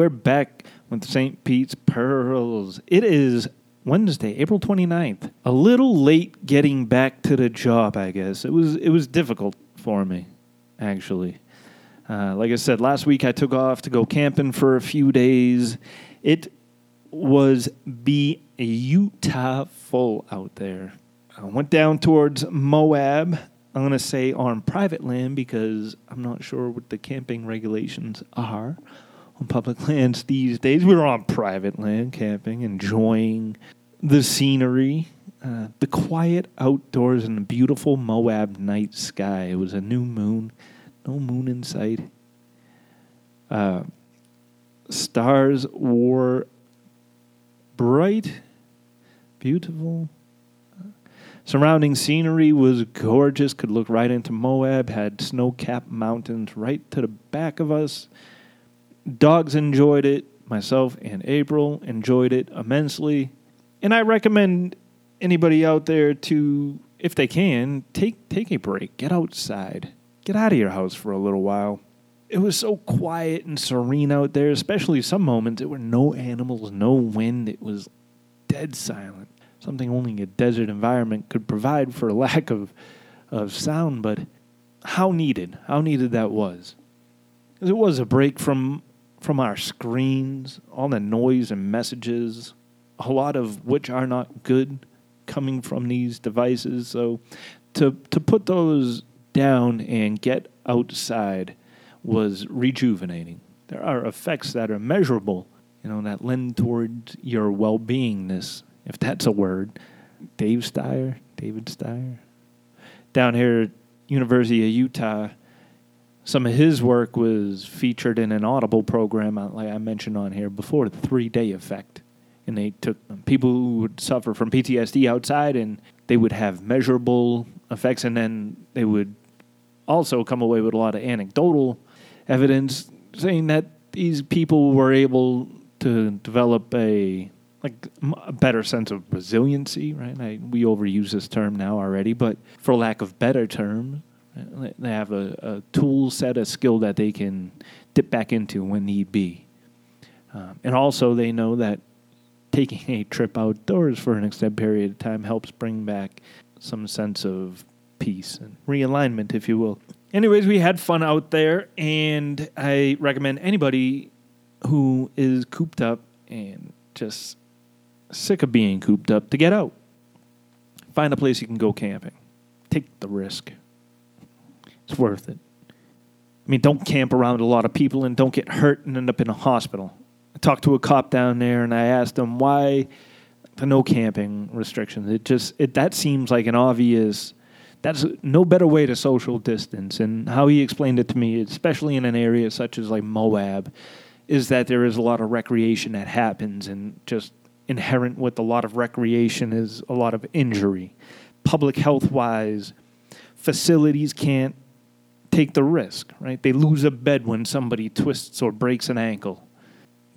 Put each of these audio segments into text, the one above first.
we're back with St. Pete's Pearls. It is Wednesday, April 29th. A little late getting back to the job, I guess. It was it was difficult for me, actually. Uh, like I said, last week I took off to go camping for a few days. It was beautiful out there. I went down towards Moab. I'm going to say on private land because I'm not sure what the camping regulations are on public lands these days. We were on private land camping, enjoying the scenery, uh, the quiet outdoors, and the beautiful Moab night sky. It was a new moon, no moon in sight. Uh, stars were bright, beautiful. Surrounding scenery was gorgeous, could look right into Moab, had snow capped mountains right to the back of us. Dogs enjoyed it. Myself and April enjoyed it immensely. And I recommend anybody out there to, if they can, take, take a break. Get outside. Get out of your house for a little while. It was so quiet and serene out there, especially some moments. There were no animals, no wind. It was dead silent. Something only a desert environment could provide for a lack of, of sound, but how needed, how needed that was. It was a break from from our screens, all the noise and messages, a lot of which are not good coming from these devices. So to to put those down and get outside was rejuvenating. There are effects that are measurable, you know, that lend towards your well-beingness, if that's a word. Dave Strayer, David Strayer, down here at University of Utah some of his work was featured in an Audible program, uh, like I mentioned on here before, the three day effect. And they took people who would suffer from PTSD outside and they would have measurable effects, and then they would also come away with a lot of anecdotal evidence saying that these people were able to develop a like a better sense of resiliency, right? I, we overuse this term now already, but for lack of better terms, they have a, a tool set, a skill that they can dip back into when need be. Um, and also, they know that taking a trip outdoors for an extended period of time helps bring back some sense of peace and realignment, if you will. Anyways, we had fun out there, and I recommend anybody who is cooped up and just sick of being cooped up to get out. Find a place you can go camping. Take the risk. It's worth it. I mean, don't camp around a lot of people and don't get hurt and end up in a hospital. I talked to a cop down there and I asked him why the no camping restrictions. It just it that seems like an obvious. That's no better way to social distance. And how he explained it to me, especially in an area such as like Moab, is that there is a lot of recreation that happens, and just inherent with a lot of recreation is a lot of injury. Public health wise, facilities can't take the risk, right? They lose a bed when somebody twists or breaks an ankle.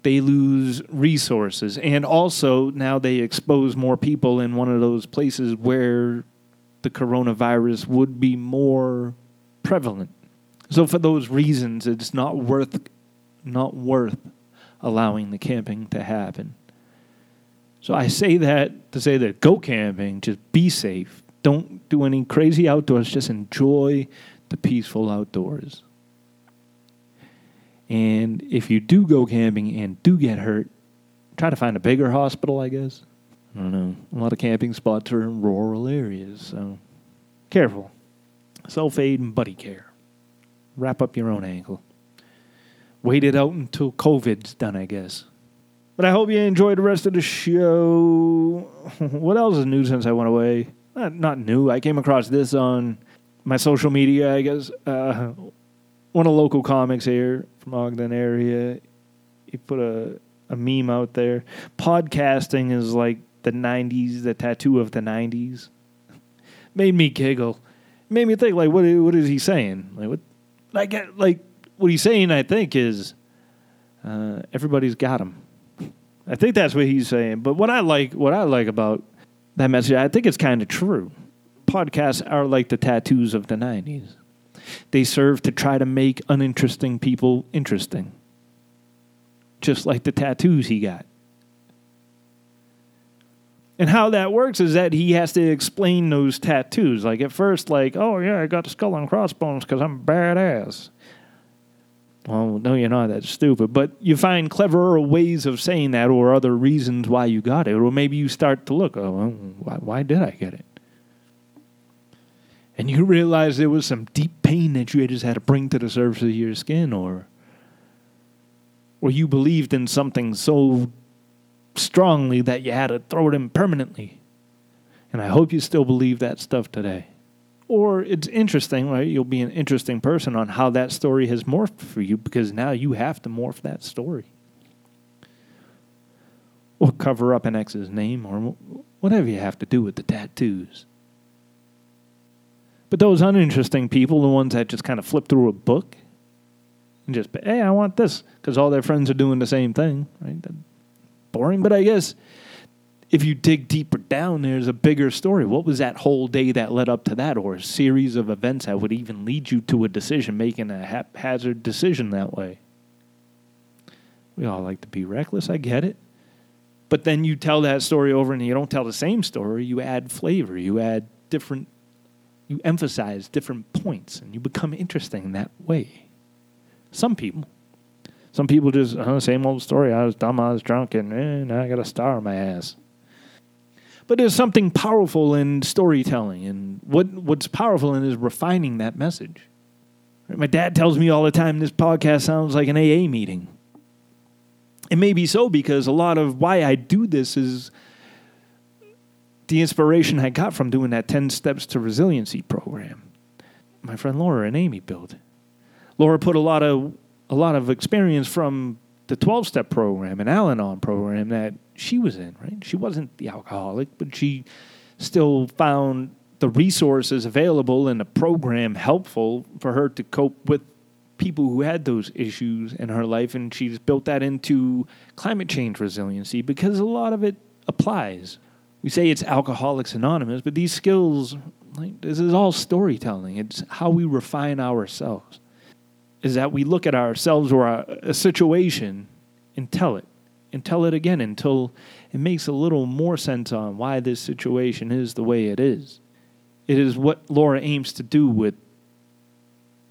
They lose resources. And also, now they expose more people in one of those places where the coronavirus would be more prevalent. So, for those reasons, it's not worth, not worth allowing the camping to happen. So, I say that to say that go camping, just be safe. Don't do any crazy outdoors, just enjoy the peaceful outdoors. And if you do go camping and do get hurt, try to find a bigger hospital, I guess. I don't know. A lot of camping spots are in rural areas, so careful. Self aid and buddy care. Wrap up your own ankle. Wait it out until COVID's done, I guess. But I hope you enjoyed the rest of the show. what else is new since I went away? Not, not new. I came across this on my social media, I guess. Uh, one of local comics here from Ogden area, he put a, a meme out there. Podcasting is like the 90s, the tattoo of the 90s. Made me giggle. Made me think, like, what, what is he saying? Like, what, I get, like, what he's saying, I think, is uh, everybody's got him. I think that's what he's saying. But what I like, what I like about that message, I think it's kind of true podcasts are like the tattoos of the 90s. They serve to try to make uninteresting people interesting. just like the tattoos he got. And how that works is that he has to explain those tattoos. Like at first, like, oh yeah, I got the skull and crossbones because I'm badass. Well, no, you're not that stupid. But you find cleverer ways of saying that or other reasons why you got it. Or maybe you start to look, oh, well, why, why did I get it? And you realize there was some deep pain that you just had to bring to the surface of your skin, or, or you believed in something so strongly that you had to throw it in permanently. And I hope you still believe that stuff today. Or it's interesting, right? You'll be an interesting person on how that story has morphed for you because now you have to morph that story. Or cover up an ex's name or whatever you have to do with the tattoos. But those uninteresting people, the ones that just kind of flip through a book and just, hey, I want this because all their friends are doing the same thing, right? Boring, but I guess if you dig deeper down, there's a bigger story. What was that whole day that led up to that, or a series of events that would even lead you to a decision, making a haphazard decision that way? We all like to be reckless, I get it. But then you tell that story over and you don't tell the same story, you add flavor, you add different, you emphasize different points, and you become interesting that way. Some people. Some people just, oh, same old story. I was dumb, I was drunk, and eh, now I got a star on my ass. But there's something powerful in storytelling, and what what's powerful in is refining that message. My dad tells me all the time this podcast sounds like an AA meeting. It may be so because a lot of why I do this is the inspiration I got from doing that 10 Steps to Resiliency program. My friend Laura and Amy built. Laura put a lot of a lot of experience from the 12 step program and Al Anon program that she was in, right? She wasn't the alcoholic, but she still found the resources available and the program helpful for her to cope with people who had those issues in her life. And she's built that into climate change resiliency because a lot of it applies. We say it's Alcoholics Anonymous, but these skills, like, this is all storytelling. It's how we refine ourselves is that we look at ourselves or a, a situation and tell it and tell it again until it makes a little more sense on why this situation is the way it is. It is what Laura aims to do with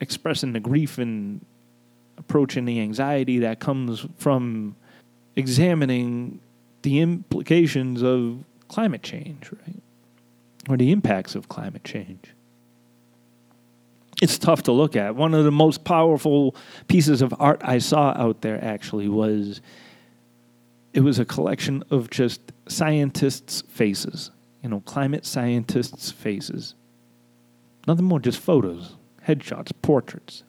expressing the grief and approaching the anxiety that comes from examining the implications of climate change, right? Or the impacts of climate change it's tough to look at. One of the most powerful pieces of art I saw out there actually was it was a collection of just scientists' faces, you know, climate scientists' faces. Nothing more, just photos, headshots, portraits.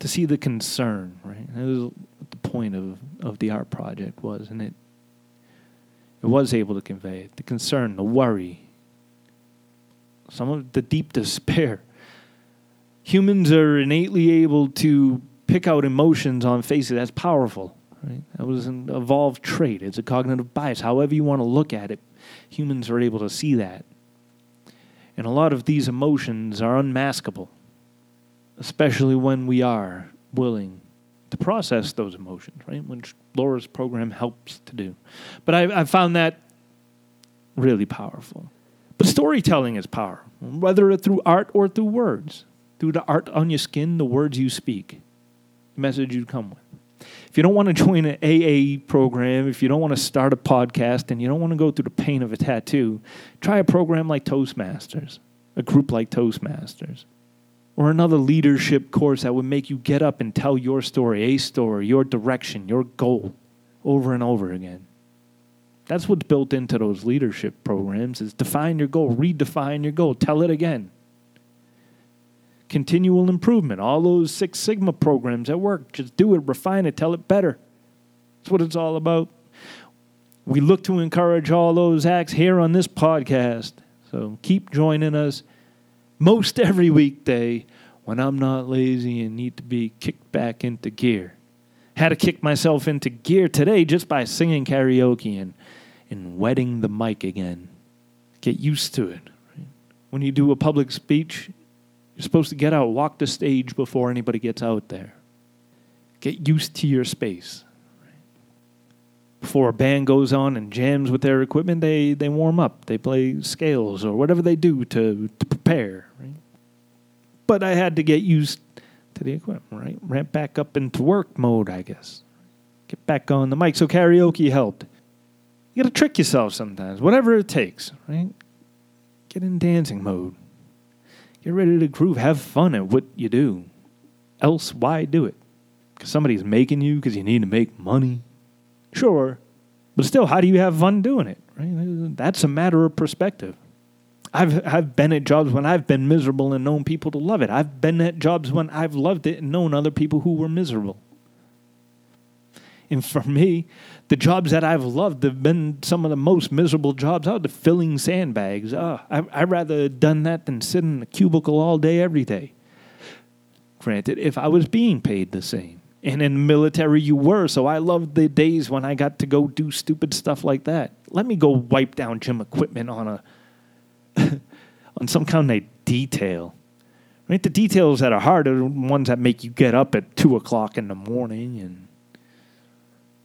To see the concern, right? That was what the point of, of the art project was, and it it was able to convey. The concern, the worry, some of the deep despair humans are innately able to pick out emotions on faces. That's powerful. Right? That was an evolved trait. It's a cognitive bias. However you want to look at it, humans are able to see that. And a lot of these emotions are unmaskable, especially when we are willing to process those emotions, right? Which Laura's program helps to do. But I, I found that really powerful. But storytelling is power, whether it's through art or through words through the art on your skin, the words you speak, the message you come with. If you don't want to join an AA program, if you don't want to start a podcast, and you don't want to go through the pain of a tattoo, try a program like Toastmasters, a group like Toastmasters, or another leadership course that would make you get up and tell your story, a story, your direction, your goal over and over again. That's what's built into those leadership programs is define your goal, redefine your goal, tell it again continual improvement. All those Six Sigma programs at work, just do it, refine it, tell it better. That's what it's all about. We look to encourage all those acts here on this podcast. So keep joining us most every weekday when I'm not lazy and need to be kicked back into gear. Had to kick myself into gear today just by singing karaoke and, and wetting the mic again. Get used to it. When you do a public speech, you're supposed to get out, walk the stage before anybody gets out there. Get used to your space. Before a band goes on and jams with their equipment, they, they warm up. They play scales or whatever they do to, to prepare. Right? But I had to get used to the equipment, right? Ramp back up into work mode, I guess. Get back on the mic. So karaoke helped. You got to trick yourself sometimes, whatever it takes, right? Get in dancing mode. Get ready to groove. Have fun at what you do. Else, why do it? Because somebody's making you because you need to make money Sure. But still, how do you have fun doing it? Right? That's a matter of perspective. I've I've been at jobs when I've been miserable and known people to love it. I've been at jobs when I've loved it and known other people who were miserable. And for me, the jobs that I've loved have been some of the most miserable jobs out. The filling sandbags. Uh, I, I'd rather have done that than sit in a cubicle all day every day. Granted, if I was being paid the same and in military you were. So i loved the days when i got to go do stupid stuff like that. Let me go wipe down gym equipment on a on some kind of detail. Right? The details that are hard are the ones that make you get up at two o'clock in the morning and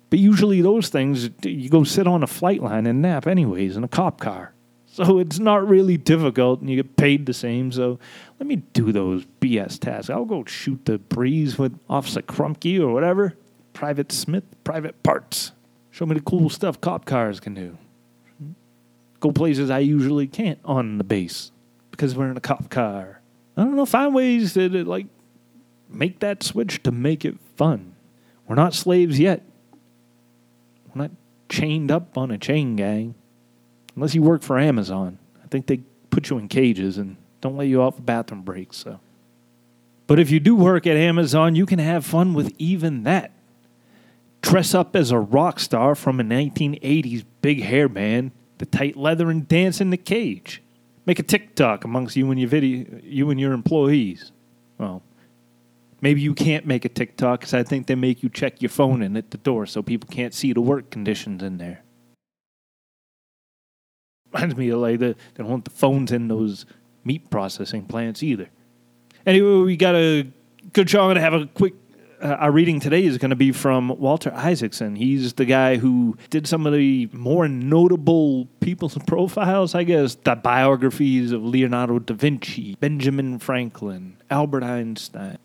but usually those things you go sit on a flight line and nap anyways in a cop car so it's not really difficult, and you get paid the same. So let me do those BS tasks. I'll go shoot the breeze with Officer Krupke or whatever. Private Smith, private parts. Show me the cool stuff cop cars can do. Go places I usually can't on the base because we're in a cop car. I don't know. Find ways to, to like make that switch to make it fun. We're not slaves yet. We're not chained up on a chain gang unless you work for Amazon. I think they put you in cages and don't let you off bathroom breaks. So, but if you do work at Amazon, you can have fun with even that. Dress up as a rock star from a 1980s big hair band, the tight leather, and dance in the cage. Make a TikTok amongst you and your video, you and your employees. Well, maybe you can't make a TikTok because I think they make you check your phone in at the door so people can't see the work conditions in there reminds me of like the, they don't want the phones in those meat processing plants either. Anyway, we got a good show. I'm going to have a quick. Uh, our reading today is going to be from Walter Isaacson. He's the guy who did some of the more notable people's profiles, I guess, the biographies of Leonardo da Vinci, Benjamin Franklin, Albert Einstein.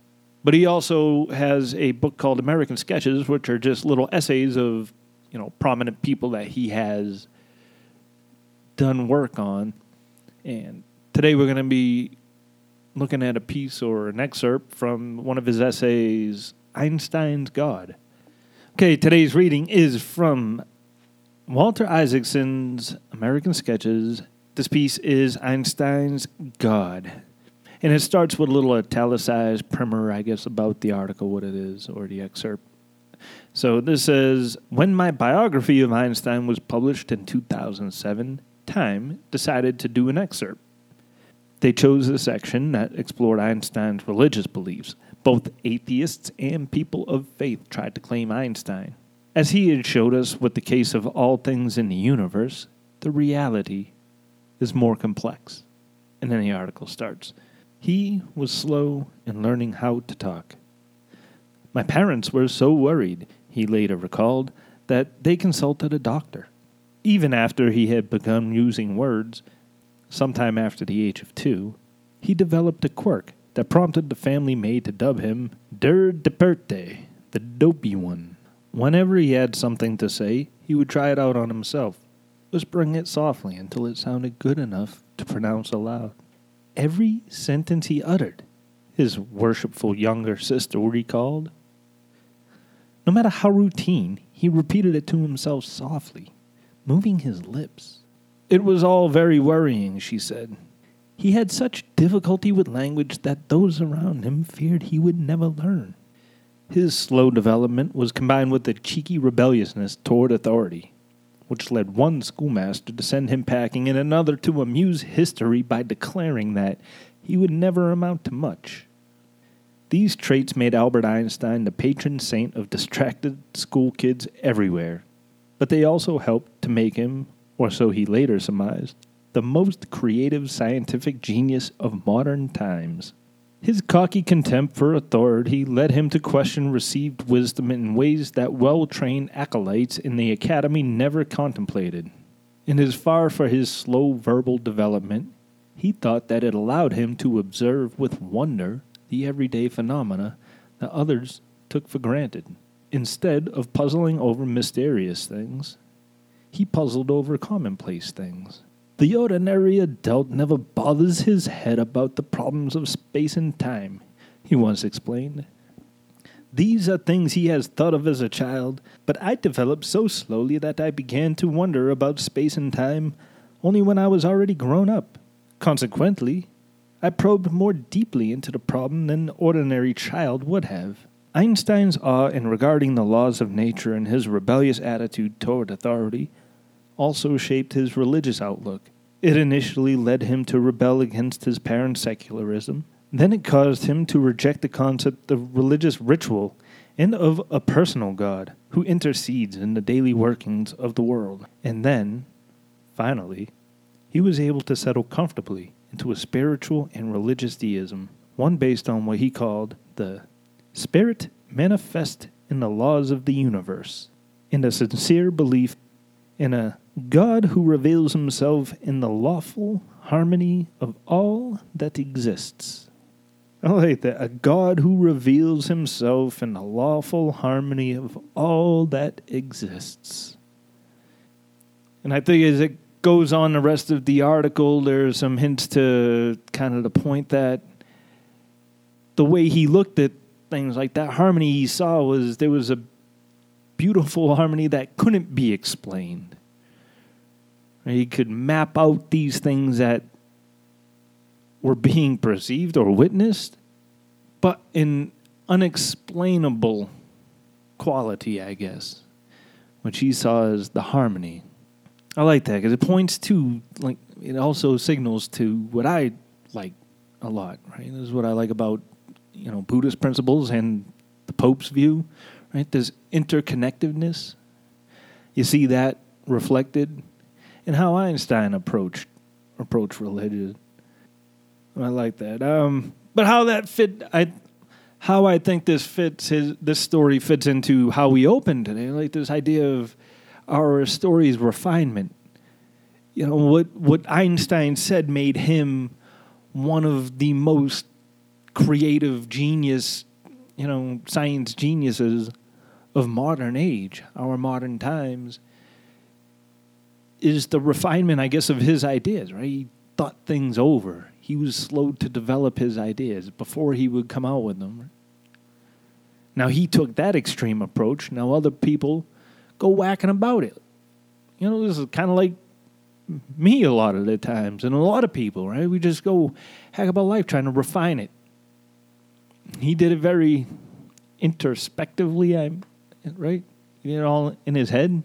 But he also has a book called American Sketches, which are just little essays of, you know, prominent people that he has done work on. And today we're going to be looking at a piece or an excerpt from one of his essays, Einstein's God. Okay, today's reading is from Walter Isaacson's American Sketches. This piece is Einstein's God. And it starts with a little italicized primer, I guess, about the article, what it is, or the excerpt. So this says When my biography of Einstein was published in 2007, time, decided to do an excerpt. They chose a section that explored Einstein's religious beliefs. Both atheists and people of faith tried to claim Einstein. As he had showed us with the case of all things in the universe, the reality is more complex. And then the article starts. He was slow in learning how to talk. My parents were so worried, he later recalled, that they consulted a doctor even after he had begun using words, sometime after the age of two, he developed a quirk that prompted the family maid to dub him Der Depperte, the dopey one. Whenever he had something to say, he would try it out on himself, whispering it softly until it sounded good enough to pronounce aloud. Every sentence he uttered, his worshipful younger sister recalled. No matter how routine, he repeated it to himself softly, moving his lips. It was all very worrying, she said. He had such difficulty with language that those around him feared he would never learn. His slow development was combined with a cheeky rebelliousness toward authority, which led one schoolmaster to send him packing and another to amuse history by declaring that he would never amount to much. These traits made Albert Einstein the patron saint of distracted school kids everywhere but they also helped to make him, or so he later surmised, the most creative scientific genius of modern times. His cocky contempt for authority led him to question received wisdom in ways that well trained acolytes in the academy never contemplated. In his far for his slow verbal development, he thought that it allowed him to observe with wonder the everyday phenomena that others took for granted. Instead of puzzling over mysterious things, he puzzled over commonplace things. The ordinary adult never bothers his head about the problems of space and time, he once explained. These are things he has thought of as a child, but I developed so slowly that I began to wonder about space and time only when I was already grown up. Consequently, I probed more deeply into the problem than an ordinary child would have. Einstein's awe in regarding the laws of nature and his rebellious attitude toward authority also shaped his religious outlook. It initially led him to rebel against his parents' secularism. Then it caused him to reject the concept of religious ritual and of a personal God who intercedes in the daily workings of the world. And then, finally, he was able to settle comfortably into a spiritual and religious deism, one based on what he called the spirit manifest in the laws of the universe, in a sincere belief in a God who reveals himself in the lawful harmony of all that exists. I like that. A God who reveals himself in the lawful harmony of all that exists. And I think as it goes on the rest of the article, there's some hints to kind of the point that the way he looked at things like that harmony he saw was there was a beautiful harmony that couldn't be explained. He could map out these things that were being perceived or witnessed, but in unexplainable quality, I guess, which he saw as the harmony. I like that because it points to, like, it also signals to what I like a lot, right? This is what I like about, you know, Buddhist principles and the Pope's view, right? There's interconnectedness. You see that reflected and how Einstein approached approached religion. I like that. Um, but how that fit, I, how I think this fits his this story fits into how we open today. Like this idea of our story's refinement. You know what what Einstein said made him one of the most creative genius, you know, science geniuses of modern age, our modern times is the refinement, I guess, of his ideas, right? He thought things over. He was slow to develop his ideas before he would come out with them. Now he took that extreme approach. Now other people go whacking about it. You know, this is kind of like me a lot of the times, and a lot of people, right? We just go hack about life trying to refine it. He did it very introspectively, I'm right? You know, all in his head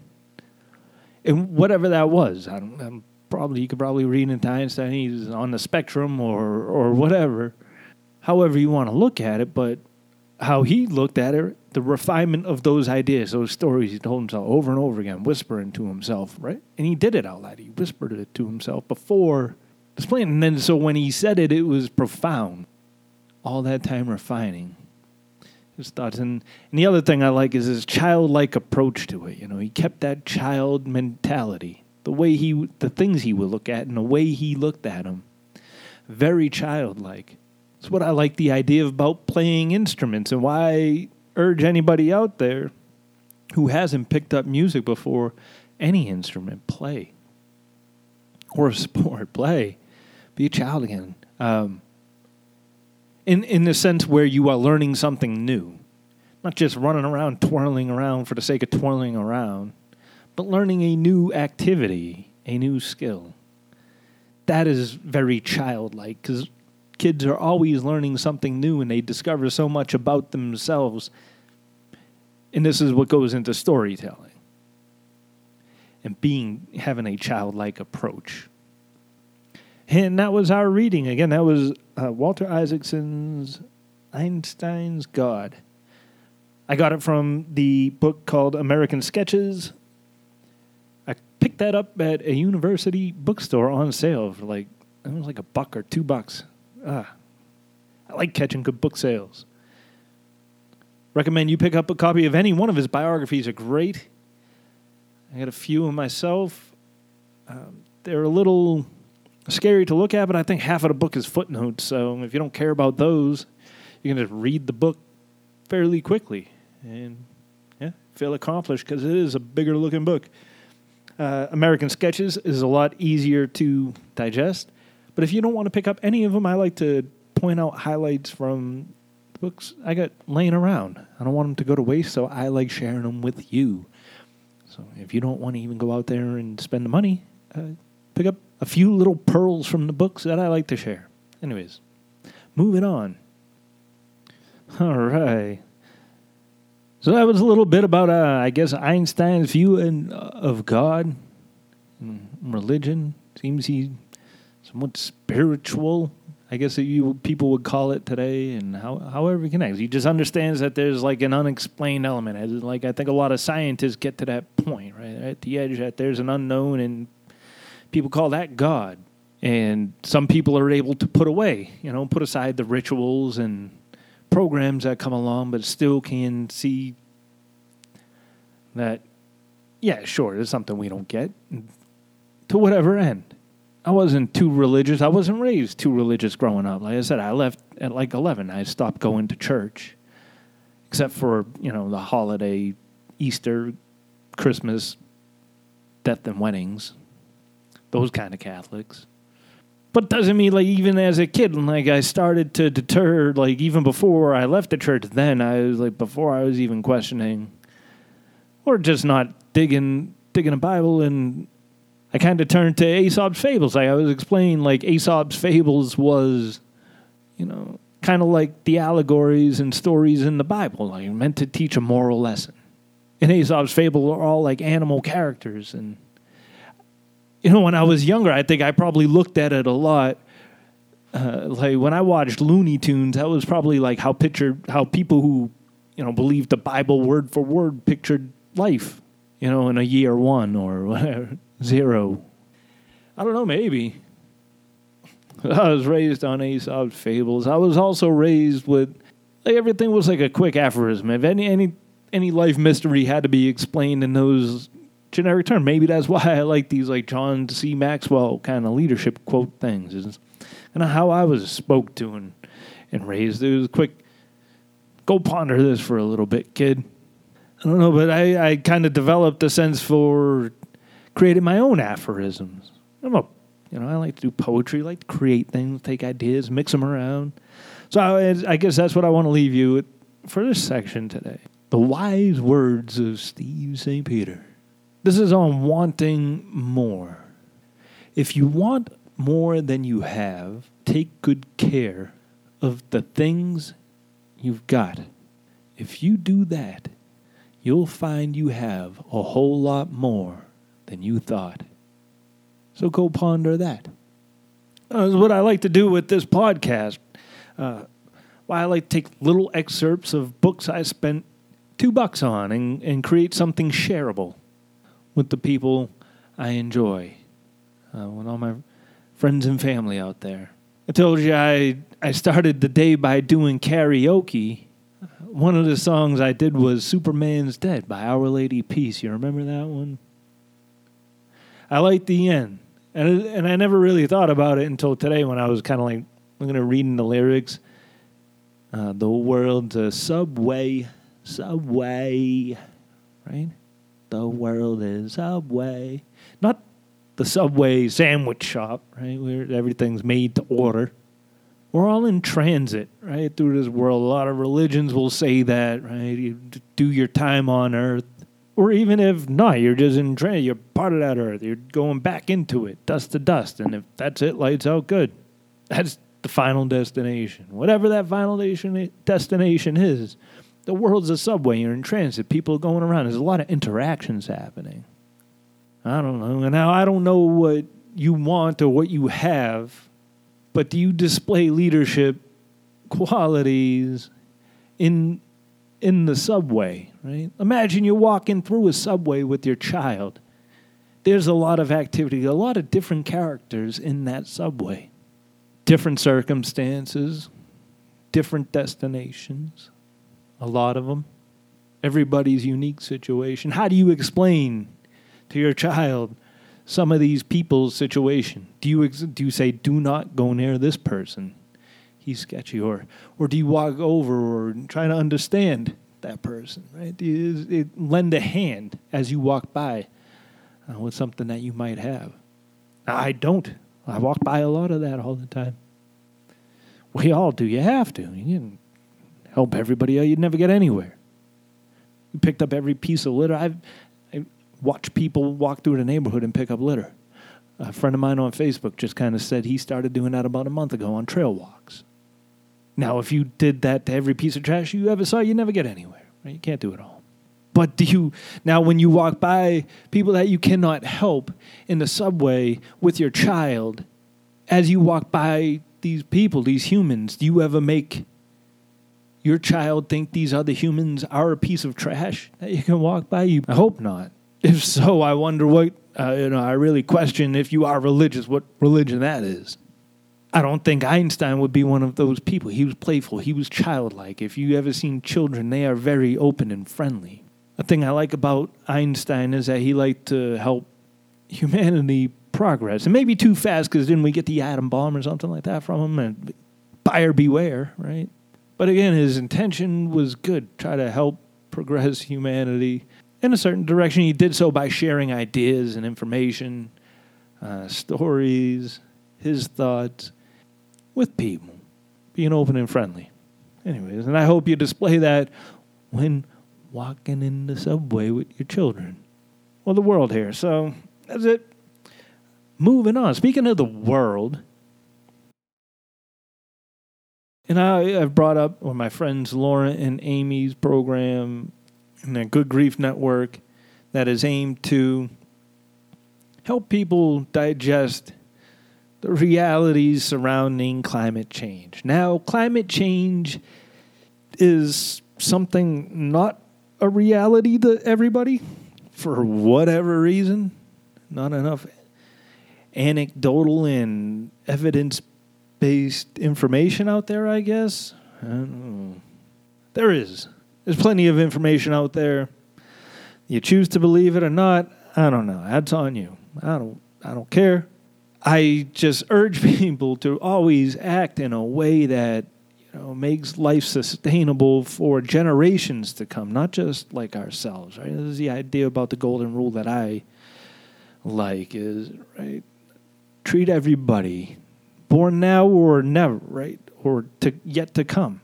and whatever that was, I don't. I'm probably you could probably read into Einstein. He's on the spectrum or or whatever, however you want to look at it. But how he looked at it, the refinement of those ideas, those stories he told himself over and over again, whispering to himself, right? And he did it out loud. He whispered it to himself before displaying. And then so when he said it, it was profound. All that time refining his thoughts. And, and the other thing I like is his childlike approach to it. You know, he kept that child mentality, the way he, the things he would look at, and the way he looked at them, very childlike. It's what I like the idea about playing instruments, and why I urge anybody out there who hasn't picked up music before, any instrument, play. Or a sport, play. Be a child again. Um, in in the sense where you are learning something new, not just running around twirling around for the sake of twirling around, but learning a new activity, a new skill. That is very childlike because kids are always learning something new and they discover so much about themselves. And this is what goes into storytelling and being having a childlike approach. And that was our reading. Again, that was uh, Walter Isaacson's Einstein's God. I got it from the book called American Sketches. I picked that up at a university bookstore on sale for like it was like a buck or two bucks. Ah, I like catching good book sales. Recommend you pick up a copy of any one of his biographies. Are great. I got a few of myself. Um, they're a little scary to look at, but I think half of the book is footnotes. So if you don't care about those, you can just read the book fairly quickly and yeah, feel accomplished because it is a bigger looking book. Uh, American Sketches is a lot easier to digest, but if you don't want to pick up any of them, I like to point out highlights from books I got laying around. I don't want them to go to waste, so I like sharing them with you. So if you don't want to even go out there and spend the money, uh, pick up a few little pearls from the books that I like to share. Anyways, moving on. All right. So that was a little bit about, uh, I guess, Einstein's view in, uh, of God and religion. Seems he's somewhat spiritual, I guess that you people would call it today, and how, however he connects. He just understands that there's like an unexplained element. Like I think a lot of scientists get to that point, right at the edge that there's an unknown, and people call that God. And some people are able to put away, you know, put aside the rituals and programs that come along, but still can see that, yeah, sure, there's something we don't get to whatever end. I wasn't too religious. I wasn't raised too religious growing up. Like I said, I left at like 11. I stopped going to church, except for, you know, the holiday, Easter, Christmas, death and weddings, those kind of Catholics. But doesn't mean like even as a kid like i started to deter like even before i left the church then i was like before i was even questioning or just not digging digging a bible and i kind of turned to aesop's fables. Like i was explaining like aesop's fables was you know kind of like the allegories and stories in the bible like meant to teach a moral lesson. And aesop's fables are all like animal characters and you know, when I was younger, I think I probably looked at it a lot. Uh, like when I watched Looney Tunes, that was probably like how pictured how people who you know believed the Bible word for word pictured life. You know, in a year one or whatever zero. I don't know, maybe. I was raised on Aesop's fables. I was also raised with like everything was like a quick aphorism. If any any any life mystery had to be explained in those generic term. Maybe that's why I like these like John C. Maxwell kind of leadership quote things. Is kind of how I was spoke to and and raised. It was quick. Go ponder this for a little bit, kid. I don't know, but I, I kind of developed a sense for creating my own aphorisms. I'm a, you know, I like to do poetry, like to create things, take ideas, mix them around. So I, I guess that's what I want to leave you with for this section today. The wise words of Steve St. Peter. This is on wanting more. If you want more than you have, take good care of the things you've got. If you do that, you'll find you have a whole lot more than you thought. So go ponder that. That's what I like to do with this podcast. Uh, why I like to take little excerpts of books I spent two bucks on and, and create something shareable with the people I enjoy, uh, with all my friends and family out there. I told you I, I started the day by doing karaoke. One of the songs I did was Superman's Dead by Our Lady Peace. You remember that one? I liked the end. And, and I never really thought about it until today when I was kind of like looking at reading the lyrics. Uh, the world's a subway, subway, right? The world is a Subway. Not the Subway sandwich shop, right? Where everything's made to order. We're all in transit, right, through this world. A lot of religions will say that, right? You do your time on earth. Or even if not, you're just in transit. You're part of that earth. You're going back into it, dust to dust. And if that's it, lights out, good. That's the final destination. Whatever that final destination is, the world's a subway. You're in transit. People are going around. There's a lot of interactions happening. I don't know. And now I don't know what you want or what you have, but do you display leadership qualities in in the subway, right? Imagine you're walking through a subway with your child. There's a lot of activity, a lot of different characters in that subway. Different circumstances, different destinations, a lot of them. Everybody's unique situation. How do you explain to your child some of these people's situation? Do you ex- do you say do not go near this person? He's sketchy, or or do you walk over or try to understand that person? Right? Do you it, lend a hand as you walk by uh, with something that you might have. I don't. I walk by a lot of that all the time. We all do. You have to. You help everybody out. You'd never get anywhere. You picked up every piece of litter. I've I watched people walk through the neighborhood and pick up litter. A friend of mine on Facebook just kind of said he started doing that about a month ago on trail walks. Now, if you did that to every piece of trash you ever saw, you never get anywhere. Right? You can't do it all. But do you now when you walk by people that you cannot help in the subway with your child, as you walk by these people, these humans, do you ever make your child think these other humans are a piece of trash that you can walk by? You I hope not. If so, I wonder what uh, you know. I really question if you are religious, what religion that is. I don't think Einstein would be one of those people. He was playful. He was childlike. If you ever seen children, they are very open and friendly. A thing I like about Einstein is that he liked to help humanity progress. And maybe too fast because didn't we get the atom bomb or something like that from him? And buyer beware, right? But again, his intention was good. Try to help progress humanity in a certain direction. He did so by sharing ideas and information, uh, stories, his thoughts with people, being open and friendly. Anyways, and I hope you display that when walking in the subway with your children. Well, the world here. So that's it. Moving on. Speaking of the world, and I, I've brought up with my friends Laura and Amy's program and the Good Grief Network that is aimed to help people digest the realities surrounding climate change. Now, climate change is something not a reality to everybody for whatever reason. Not enough anecdotal and evidence based information out there, I guess. I there is. There's plenty of information out there. You choose to believe it or not, I don't know. That's on you. I don't I don't care. I just urge people to always act in a way that you know makes life sustainable for generations to come, not just like ourselves. Right? This is the idea about the golden rule that I like is right. Treat everybody, born now or never, right, or to yet to come.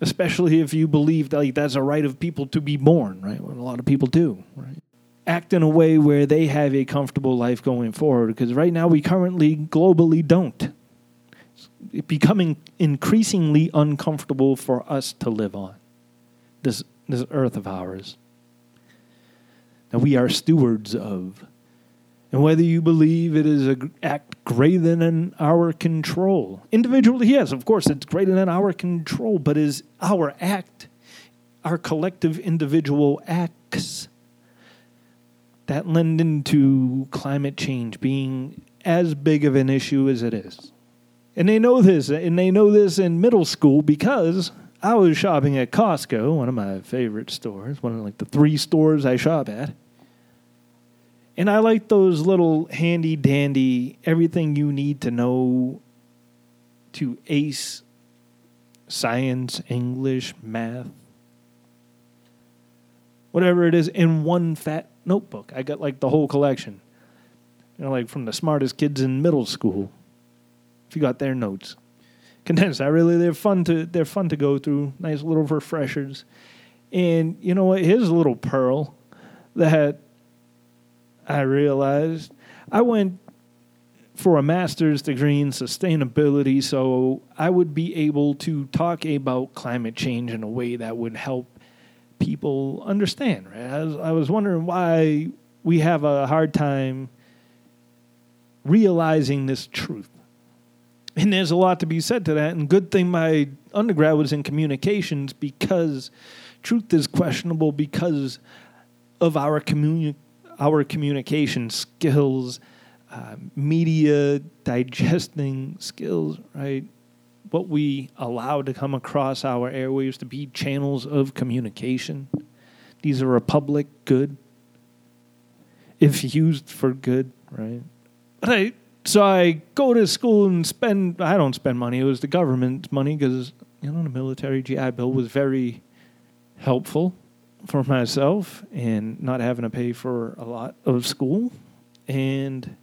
Especially if you believe that like, that's a right of people to be born, right? What a lot of people do, right? act in a way where they have a comfortable life going forward because right now we currently globally don't. It's becoming increasingly uncomfortable for us to live on this this earth of ours. That we are stewards of. And whether you believe it is an act greater than our control. Individually, yes, of course, it's greater than our control, but is our act, our collective individual acts, that lend into climate change being as big of an issue as it is. And they know this, and they know this in middle school because I was shopping at Costco, one of my favorite stores, one of like the three stores I shop at. And I like those little handy dandy everything you need to know to ace science, English, math, whatever it is in one fat notebook. I got like the whole collection. You know, like from the smartest kids in middle school. If you got their notes. Condensed. I really they're fun to they're fun to go through. Nice little refreshers. And you know what? Here's a little pearl that I realized. I went for a master's degree in sustainability, so I would be able to talk about climate change in a way that would help people understand. Right? I was, I was wondering why we have a hard time realizing this truth. And there's a lot to be said to that. And good thing my undergrad was in communications because truth is questionable because of our communi- our communication skills, uh, media digesting skills, right? what we allow to come across our airwaves to be channels of communication. These are a public good if used for good, right? But I so I go to school and spend. I don't spend money. It was the government's money because you know the military GI Bill was very helpful for myself and not having to pay for a lot of school. And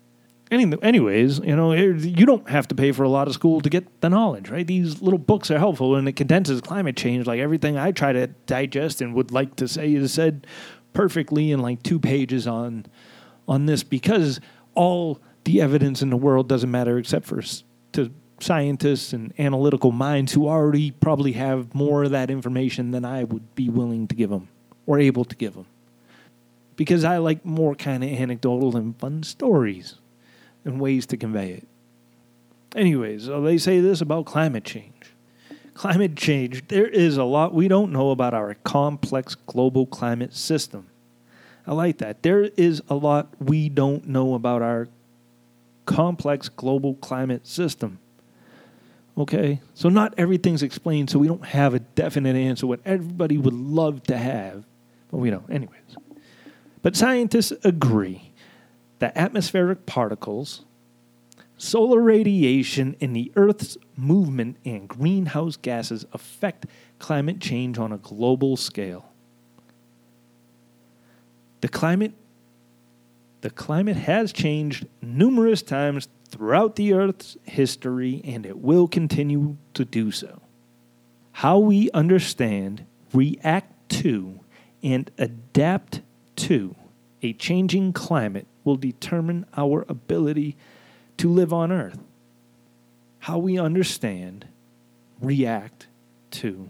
anyways, you know, you don't have to pay for a lot of school to get the knowledge, right? These little books are helpful and it condenses climate change. Like everything I try to digest and would like to say is said perfectly in like two pages on on this because all the evidence in the world doesn't matter except for to scientists and analytical minds who already probably have more of that information than I would be willing to give them or able to give them. Because I like more kind of anecdotal and fun stories and ways to convey it. Anyways, so they say this about climate change. Climate change, there is a lot we don't know about our complex global climate system. I like that. There is a lot we don't know about our complex global climate system. Okay? So, not everything's explained, so we don't have a definite answer, what everybody would love to have, we don't. Anyways. But scientists agree that atmospheric particles, solar radiation, and the Earth's movement and greenhouse gases affect climate change on a global scale. The climate the climate has changed numerous times throughout the Earth's history, and it will continue to do so. How we understand, react to, and adapt to a changing climate will determine our ability to live on Earth. How we understand, react to,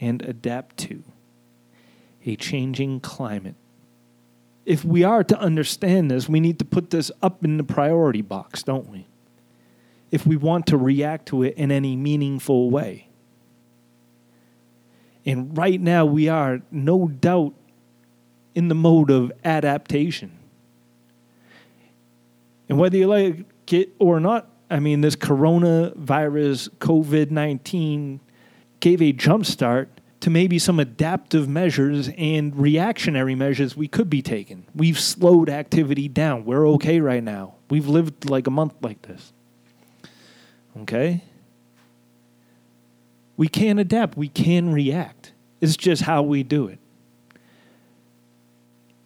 and adapt to a changing climate if we are to understand this, we need to put this up in the priority box, don't we? If we want to react to it in any meaningful way. And right now, we are no doubt in the mode of adaptation. And whether you like it or not, I mean, this coronavirus, COVID 19, gave a jumpstart to maybe some adaptive measures and reactionary measures we could be taking. We've slowed activity down. We're okay right now. We've lived like a month like this. Okay? We can adapt, we can react. It's just how we do it.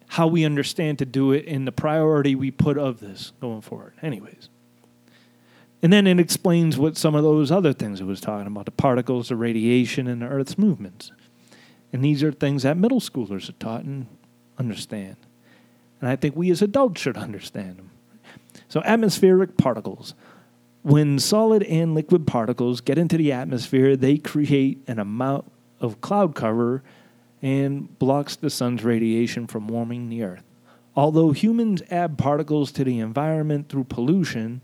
How we understand to do it and the priority we put of this going forward. Anyways. And then it explains what some of those other things it was talking about the particles, the radiation, and the Earth's movements. And these are things that middle schoolers are taught and understand. And I think we as adults should understand them. So, atmospheric particles. When solid and liquid particles get into the atmosphere, they create an amount of cloud cover and blocks the sun's radiation from warming the earth. Although humans add particles to the environment through pollution,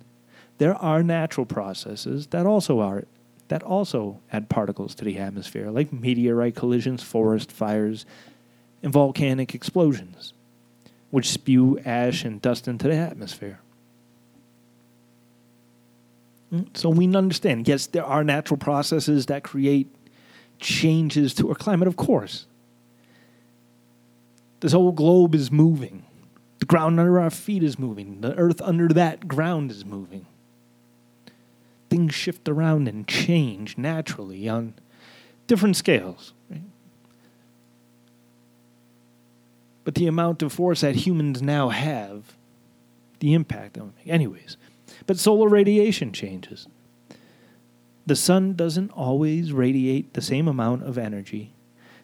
there are natural processes that also are that also add particles to the atmosphere, like meteorite collisions, forest fires, and volcanic explosions, which spew ash and dust into the atmosphere. So we understand, yes, there are natural processes that create changes to our climate, of course. This whole globe is moving. The ground under our feet is moving. The earth under that ground is moving things shift around and change naturally on different scales. Right? But the amount of force that humans now have, the impact on it. Anyways, but solar radiation changes. The sun doesn't always radiate the same amount of energy.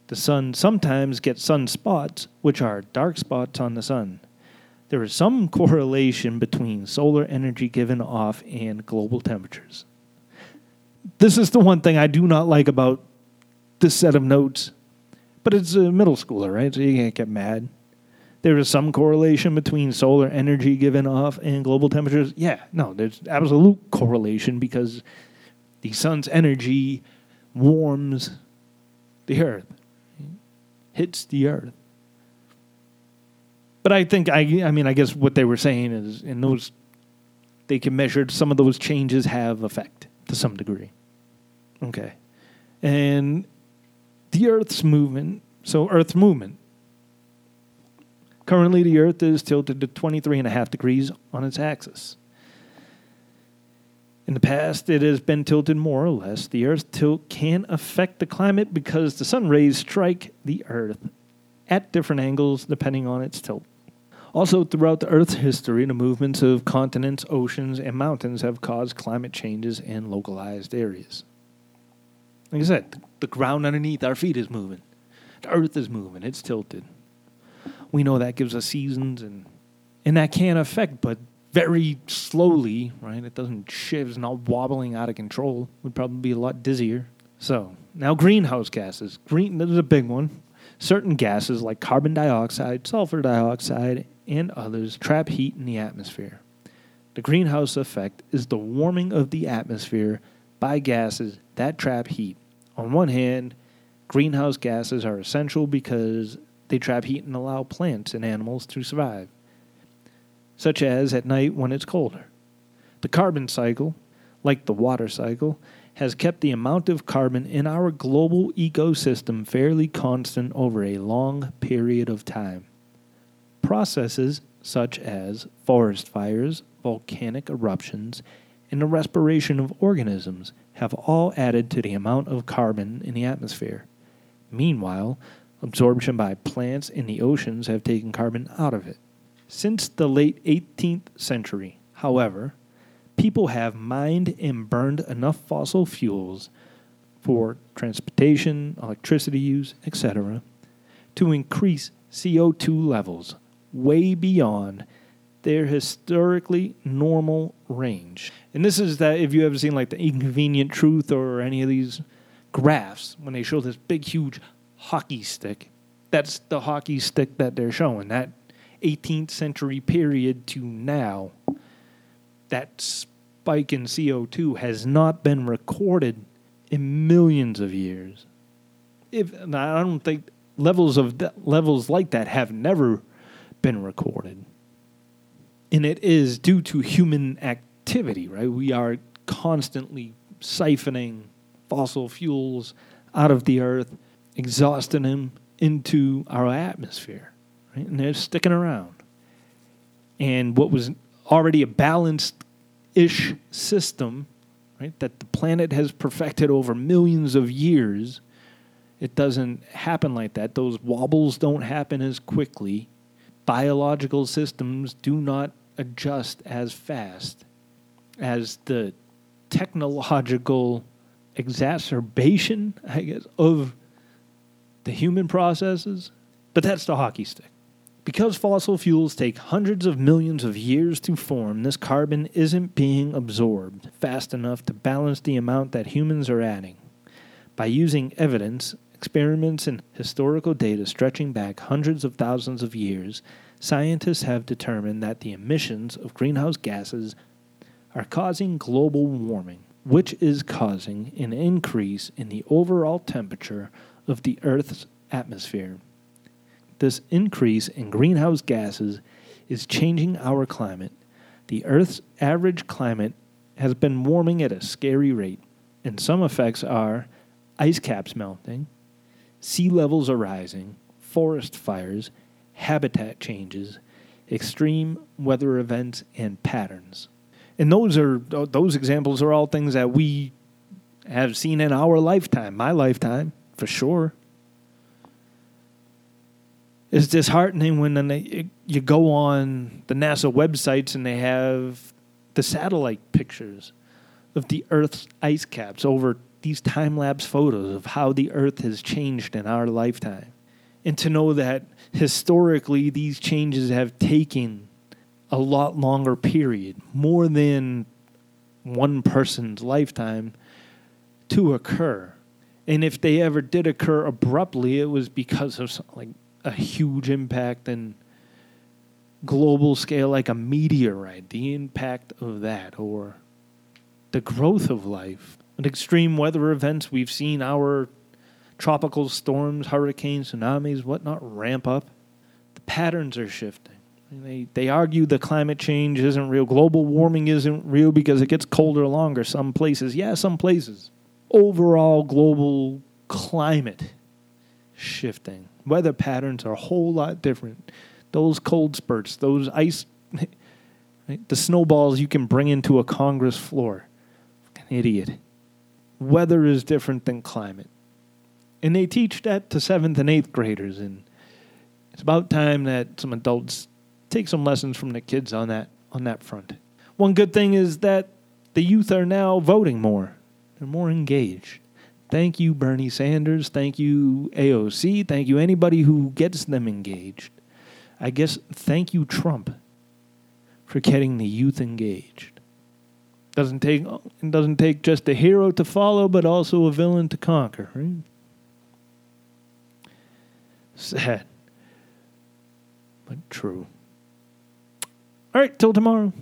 The sun sometimes gets sunspots, which are dark spots on the sun there is some correlation between solar energy given off and global temperatures. This is the one thing I do not like about this set of notes, but it's a middle schooler, right? So you can't get mad. There is some correlation between solar energy given off and global temperatures. Yeah, no, there's absolute correlation because the sun's energy warms the earth, hits the earth. But I think I I mean I guess what they were saying is in those they can measure some of those changes have effect to some degree. Okay. And the Earth's movement, so Earth's movement. Currently, the Earth is tilted to 23 and a half degrees on its axis. In the past, it has been tilted more or less. The Earth's tilt can affect the climate because the sun rays strike the Earth at different angles depending on its tilt. Also, throughout the Earth's history, the movements of continents, oceans, and mountains have caused climate changes in localized areas. Like I said, the ground underneath our feet is moving, the Earth is moving, it's tilted. We know that gives us seasons, and and that can affect, but very slowly, right? It doesn't shift, it's not wobbling out of control. Would probably be a lot dizzier. So now greenhouse gases. Green, this is a big one. Certain gases like carbon dioxide, sulfur dioxide, and others trap heat in the atmosphere. The greenhouse effect is the warming of the atmosphere by gases that trap heat. On one hand, greenhouse gases are essential because they trap heat and allow plants and animals to survive such as at night when it's colder. The carbon cycle, like the water cycle, has kept the amount of carbon in our global ecosystem fairly constant over a long period of time. Processes such as forest fires, volcanic eruptions, and the respiration of organisms have all added to the amount of carbon in the atmosphere. Meanwhile, absorption by plants in the oceans have taken carbon out of it. Since the late 18th century, however, people have mined and burned enough fossil fuels for transportation, electricity use, etc., to increase CO2 levels way beyond their historically normal range. And this is that if you ever seen like the inconvenient truth or any of these graphs when they show this big huge hockey stick, that's the hockey stick that they're showing. That 18th century period to now, that spike in CO2 has not been recorded in millions of years. If I don't think levels of levels like that have never been recorded. And it is due to human activity, right? We are constantly siphoning fossil fuels out of the earth, exhausting them into our atmosphere right? and they're sticking around. And what was already a balanced ish system, right, that the planet has perfected over millions of years, it doesn't happen like that. Those wobbles don't happen as quickly. Biological systems do not adjust as fast as the technological exacerbation, I guess, of the human processes. But that's the hockey stick. Because fossil fuels take hundreds of millions of years to form, this carbon isn't being absorbed fast enough to balance the amount that humans are adding. By using evidence, experiments, and historical data stretching back hundreds of thousands of years, scientists have determined that the emissions of greenhouse gases are causing global warming, which is causing an increase in the overall temperature of the Earth's atmosphere. This increase in greenhouse gases is changing our climate. The Earth's average climate has been warming at a scary rate, and some effects are ice caps melting, sea levels are rising, forest fires, habitat changes, extreme weather events, and patterns. And those are those examples are all things that we have seen in our lifetime, my lifetime, for sure it's disheartening when then they, you go on the NASA websites and they have the satellite pictures of the Earth's ice caps over these time lapse photos of how the Earth has changed in our lifetime. And to know that historically these changes have taken a lot longer period, more than one person's lifetime to occur. And if they ever did occur abruptly, it was because of like a huge impact and global scale like a meteorite, the impact of that, or the growth of life. In extreme weather events, we've seen our tropical storms, hurricanes, tsunamis, whatnot ramp up. The patterns are shifting. They, they argue the climate change isn't real. Global warming isn't real because it gets colder longer. Some places, yeah, some places. Overall global climate shifting. Weather patterns are a whole lot different. Those cold spurts, those ice, right? the snowballs you can bring into a Congress floor. Idiot. Weather is different than climate. And they teach that to seventh and eighth graders. And it's about time that some adults take some lessons from the kids on that on that front. One good thing is that the youth are now voting more. They're more engaged. Thank you, Bernie Sanders. Thank you, AOC. Thank you, anybody who gets them engaged. I guess thank you, Trump, for getting the youth engaged. Doesn't take it doesn't take just a hero to follow, but also a villain to conquer. Right? Sad, but true. All right, till tomorrow.